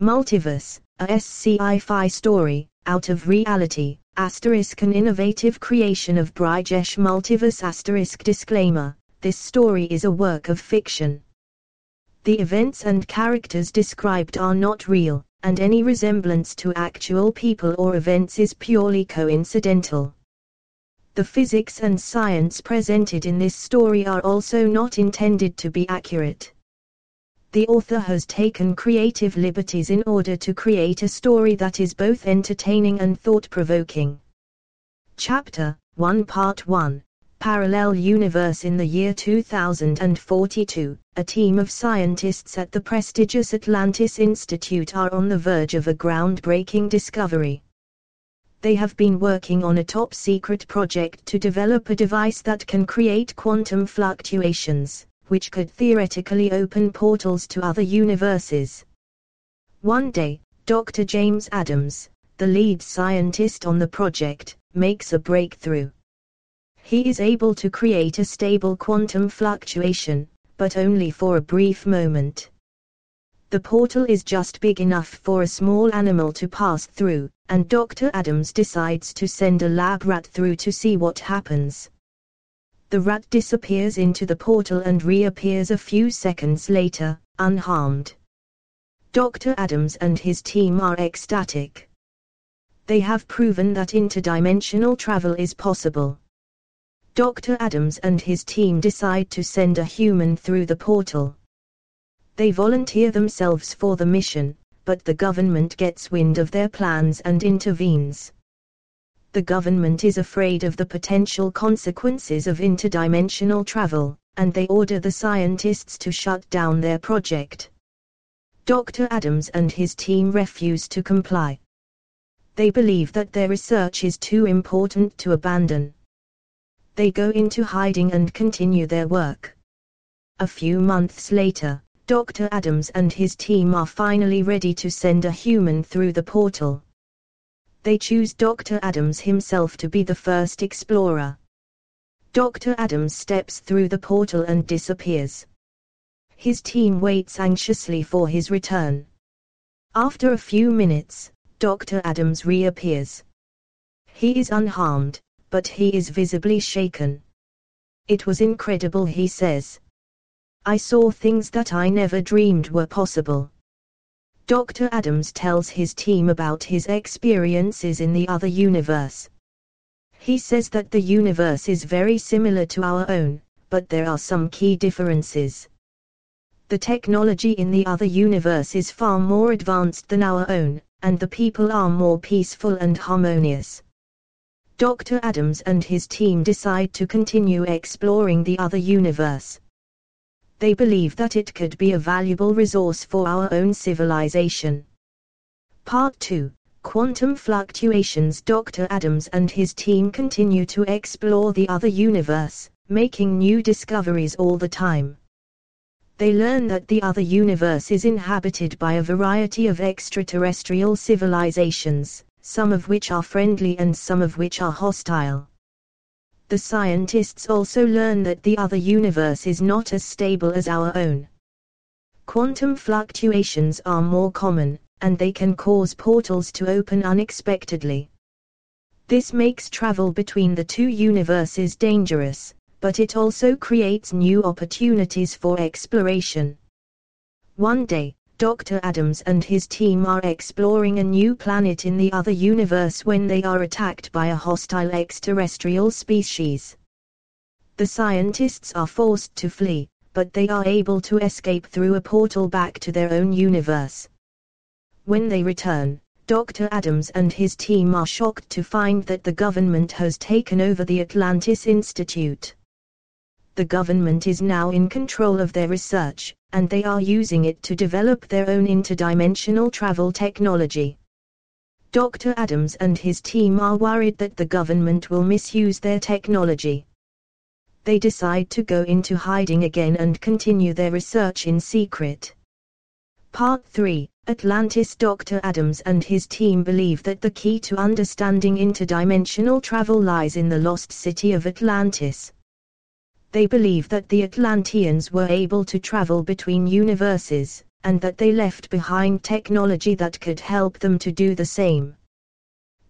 Multiverse, a sci-fi story, out of reality, asterisk an innovative creation of Brijesh Multiverse asterisk disclaimer, this story is a work of fiction. The events and characters described are not real, and any resemblance to actual people or events is purely coincidental. The physics and science presented in this story are also not intended to be accurate. The author has taken creative liberties in order to create a story that is both entertaining and thought provoking. Chapter 1 Part 1 Parallel Universe In the year 2042, a team of scientists at the prestigious Atlantis Institute are on the verge of a groundbreaking discovery. They have been working on a top secret project to develop a device that can create quantum fluctuations, which could theoretically open portals to other universes. One day, Dr. James Adams, the lead scientist on the project, makes a breakthrough. He is able to create a stable quantum fluctuation, but only for a brief moment. The portal is just big enough for a small animal to pass through, and Dr. Adams decides to send a lab rat through to see what happens. The rat disappears into the portal and reappears a few seconds later, unharmed. Dr. Adams and his team are ecstatic. They have proven that interdimensional travel is possible. Dr. Adams and his team decide to send a human through the portal. They volunteer themselves for the mission, but the government gets wind of their plans and intervenes. The government is afraid of the potential consequences of interdimensional travel, and they order the scientists to shut down their project. Dr. Adams and his team refuse to comply. They believe that their research is too important to abandon. They go into hiding and continue their work. A few months later, Dr. Adams and his team are finally ready to send a human through the portal. They choose Dr. Adams himself to be the first explorer. Dr. Adams steps through the portal and disappears. His team waits anxiously for his return. After a few minutes, Dr. Adams reappears. He is unharmed, but he is visibly shaken. It was incredible, he says. I saw things that I never dreamed were possible. Dr. Adams tells his team about his experiences in the other universe. He says that the universe is very similar to our own, but there are some key differences. The technology in the other universe is far more advanced than our own, and the people are more peaceful and harmonious. Dr. Adams and his team decide to continue exploring the other universe they believe that it could be a valuable resource for our own civilization. Part 2 Quantum Fluctuations Dr. Adams and his team continue to explore the other universe, making new discoveries all the time. They learn that the other universe is inhabited by a variety of extraterrestrial civilizations, some of which are friendly and some of which are hostile the scientists also learn that the other universe is not as stable as our own. Quantum fluctuations are more common, and they can cause portals to open unexpectedly. This makes travel between the two universes dangerous, but it also creates new opportunities for exploration. One day, Dr. Adams and his team are exploring a new planet in the other universe when they are attacked by a hostile extraterrestrial species. The scientists are forced to flee, but they are able to escape through a portal back to their own universe. When they return, Dr. Adams and his team are shocked to find that the government has taken over the Atlantis Institute. The government is now in control of their research, and they are using it to develop their own interdimensional travel technology. Dr. Adams and his team are worried that the government will misuse their technology. They decide to go into hiding again and continue their research in secret. Part 3 Atlantis Dr. Adams and his team believe that the key to understanding interdimensional travel lies in the lost city of Atlantis they believe that the Atlanteans were able to travel between universes, and that they left behind technology that could help them to do the same.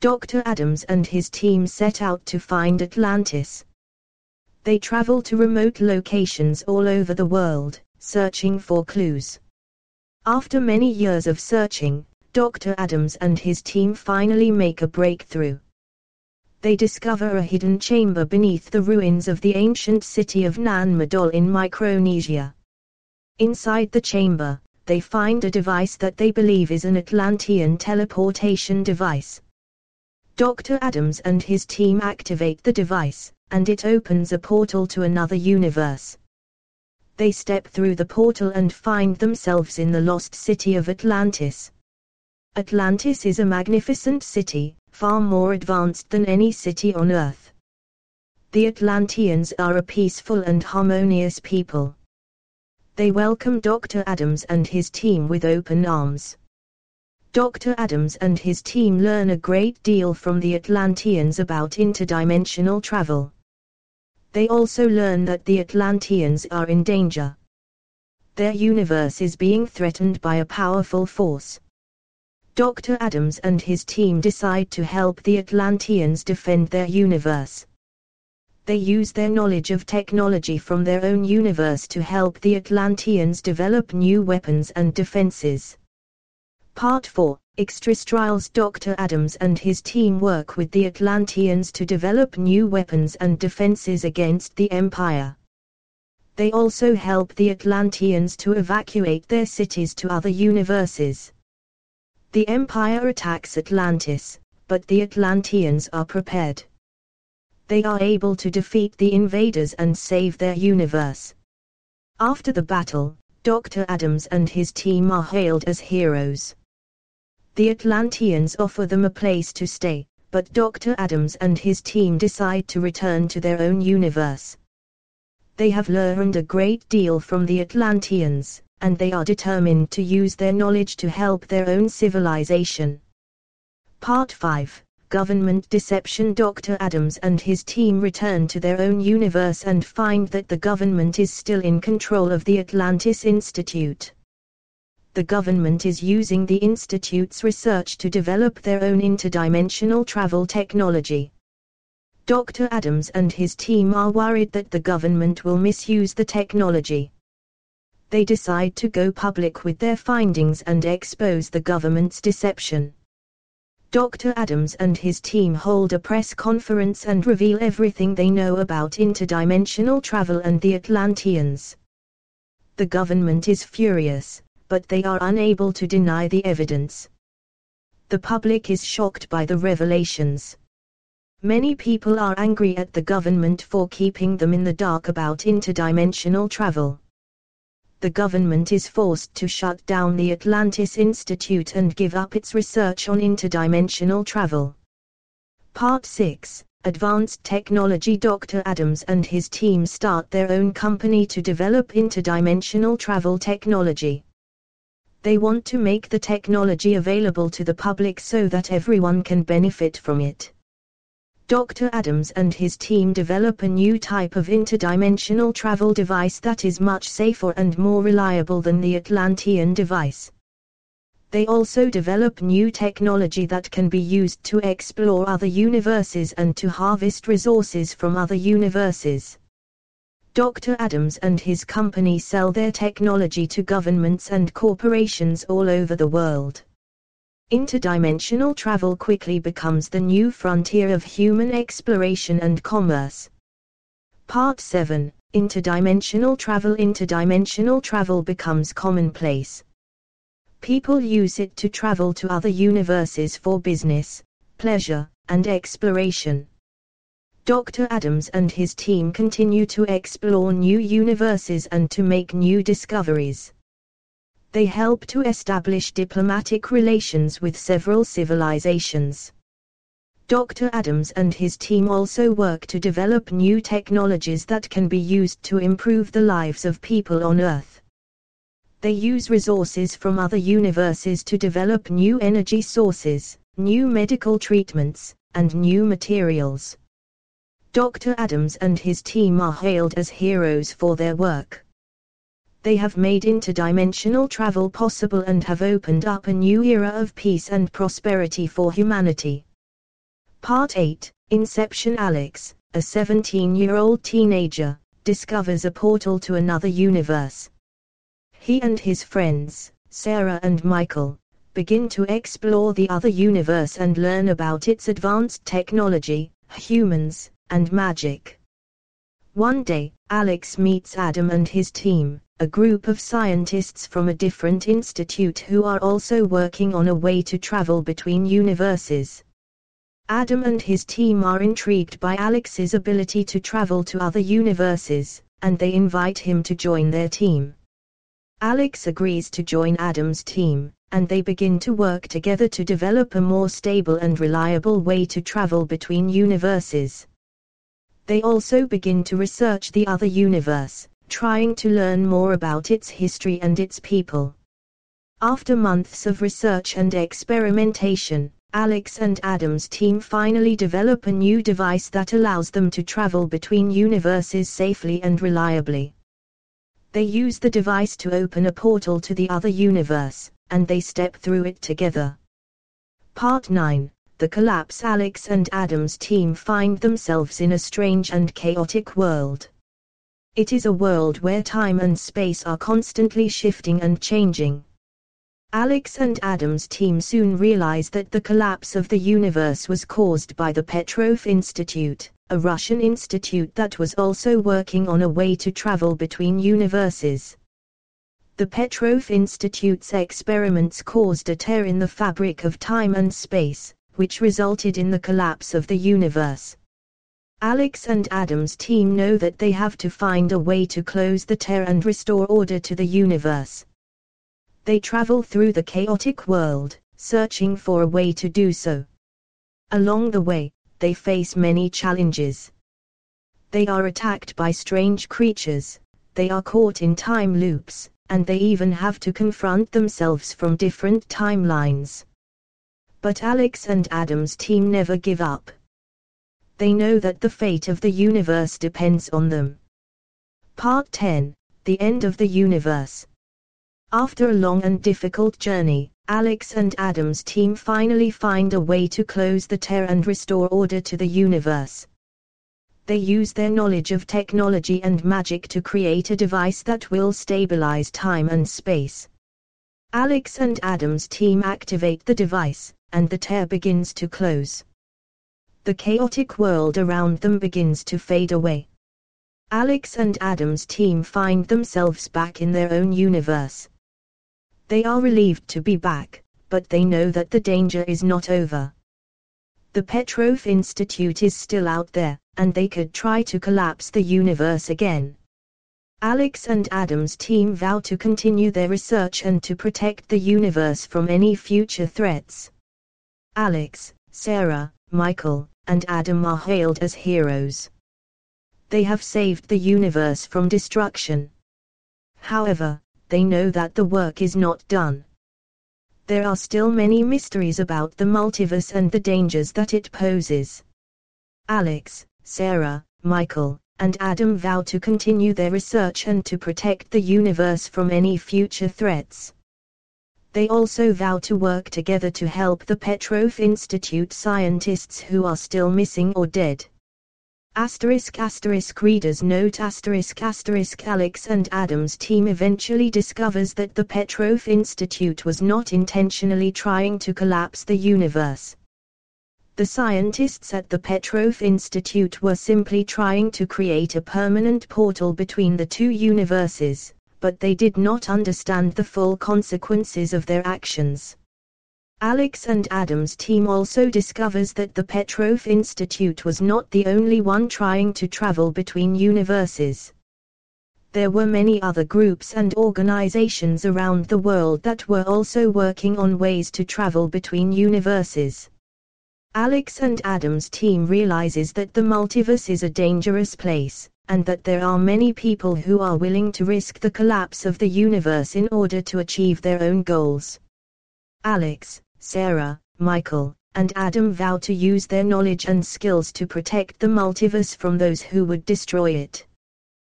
Dr. Adams and his team set out to find Atlantis. They travel to remote locations all over the world, searching for clues. After many years of searching, Dr. Adams and his team finally make a breakthrough. They discover a hidden chamber beneath the ruins of the ancient city of Nan Madol in Micronesia. Inside the chamber, they find a device that they believe is an Atlantean teleportation device. Dr. Adams and his team activate the device, and it opens a portal to another universe. They step through the portal and find themselves in the lost city of Atlantis. Atlantis is a magnificent city, far more advanced than any city on Earth. The Atlanteans are a peaceful and harmonious people. They welcome Dr. Adams and his team with open arms. Dr. Adams and his team learn a great deal from the Atlanteans about interdimensional travel. They also learn that the Atlanteans are in danger. Their universe is being threatened by a powerful force. Dr. Adams and his team decide to help the Atlanteans defend their universe. They use their knowledge of technology from their own universe to help the Atlanteans develop new weapons and defenses. Part 4 Extrastrials Dr. Adams and his team work with the Atlanteans to develop new weapons and defenses against the Empire. They also help the Atlanteans to evacuate their cities to other universes. The Empire attacks Atlantis, but the Atlanteans are prepared. They are able to defeat the invaders and save their universe. After the battle, Dr. Adams and his team are hailed as heroes. The Atlanteans offer them a place to stay, but Dr. Adams and his team decide to return to their own universe. They have learned a great deal from the Atlanteans, and they are determined to use their knowledge to help their own civilization. Part 5 Government Deception Dr. Adams and his team return to their own universe and find that the government is still in control of the Atlantis Institute. The government is using the Institute's research to develop their own interdimensional travel technology. Dr. Adams and his team are worried that the government will misuse the technology they decide to go public with their findings and expose the government's deception. Dr. Adams and his team hold a press conference and reveal everything they know about interdimensional travel and the Atlanteans. The government is furious, but they are unable to deny the evidence. The public is shocked by the revelations. Many people are angry at the government for keeping them in the dark about interdimensional travel the government is forced to shut down the Atlantis Institute and give up its research on interdimensional travel. Part 6 Advanced Technology Dr. Adams and his team start their own company to develop interdimensional travel technology. They want to make the technology available to the public so that everyone can benefit from it. Dr. Adams and his team develop a new type of interdimensional travel device that is much safer and more reliable than the Atlantean device. They also develop new technology that can be used to explore other universes and to harvest resources from other universes. Dr. Adams and his company sell their technology to governments and corporations all over the world. Interdimensional travel quickly becomes the new frontier of human exploration and commerce. Part 7 Interdimensional travel Interdimensional travel becomes commonplace. People use it to travel to other universes for business, pleasure, and exploration. Dr. Adams and his team continue to explore new universes and to make new discoveries they help to establish diplomatic relations with several civilizations. Dr. Adams and his team also work to develop new technologies that can be used to improve the lives of people on Earth. They use resources from other universes to develop new energy sources, new medical treatments, and new materials. Dr. Adams and his team are hailed as heroes for their work. They have made interdimensional travel possible and have opened up a new era of peace and prosperity for humanity. Part 8 Inception Alex, a 17 year old teenager, discovers a portal to another universe. He and his friends, Sarah and Michael, begin to explore the other universe and learn about its advanced technology, humans, and magic. One day, Alex meets Adam and his team, a group of scientists from a different institute who are also working on a way to travel between universes. Adam and his team are intrigued by Alex's ability to travel to other universes, and they invite him to join their team. Alex agrees to join Adam's team, and they begin to work together to develop a more stable and reliable way to travel between universes. They also begin to research the other universe, trying to learn more about its history and its people. After months of research and experimentation, Alex and Adam's team finally develop a new device that allows them to travel between universes safely and reliably. They use the device to open a portal to the other universe, and they step through it together. Part 9 The collapse Alex and Adam's team find themselves in a strange and chaotic world. It is a world where time and space are constantly shifting and changing. Alex and Adam's team soon realize that the collapse of the universe was caused by the Petrov Institute, a Russian institute that was also working on a way to travel between universes. The Petrov Institute's experiments caused a tear in the fabric of time and space, which resulted in the collapse of the universe. Alex and Adam's team know that they have to find a way to close the tear and restore order to the universe. They travel through the chaotic world, searching for a way to do so. Along the way, they face many challenges. They are attacked by strange creatures, they are caught in time loops, and they even have to confront themselves from different timelines. But Alex and Adam's team never give up. They know that the fate of the universe depends on them. Part 10 The End of the Universe after a long and difficult journey, Alex and Adam's team finally find a way to close the tear and restore order to the universe. They use their knowledge of technology and magic to create a device that will stabilize time and space. Alex and Adam's team activate the device, and the tear begins to close. The chaotic world around them begins to fade away. Alex and Adam's team find themselves back in their own universe. They are relieved to be back, but they know that the danger is not over. The Petrov Institute is still out there, and they could try to collapse the universe again. Alex and Adam's team vow to continue their research and to protect the universe from any future threats. Alex, Sarah, Michael, and Adam are hailed as heroes. They have saved the universe from destruction. However, they know that the work is not done. There are still many mysteries about the multiverse and the dangers that it poses. Alex, Sarah, Michael, and Adam vow to continue their research and to protect the universe from any future threats. They also vow to work together to help the Petrov Institute scientists who are still missing or dead. Asterisk asterisk readers note asterisk asterisk Alex and Adam's team eventually discovers that the Petrov Institute was not intentionally trying to collapse the universe. The scientists at the Petrov Institute were simply trying to create a permanent portal between the two universes, but they did not understand the full consequences of their actions. Alex and Adam's team also discovers that the Petrov Institute was not the only one trying to travel between universes. There were many other groups and organizations around the world that were also working on ways to travel between universes. Alex and Adam's team realizes that the multiverse is a dangerous place, and that there are many people who are willing to risk the collapse of the universe in order to achieve their own goals. Alex, Sarah, Michael, and Adam vow to use their knowledge and skills to protect the multiverse from those who would destroy it.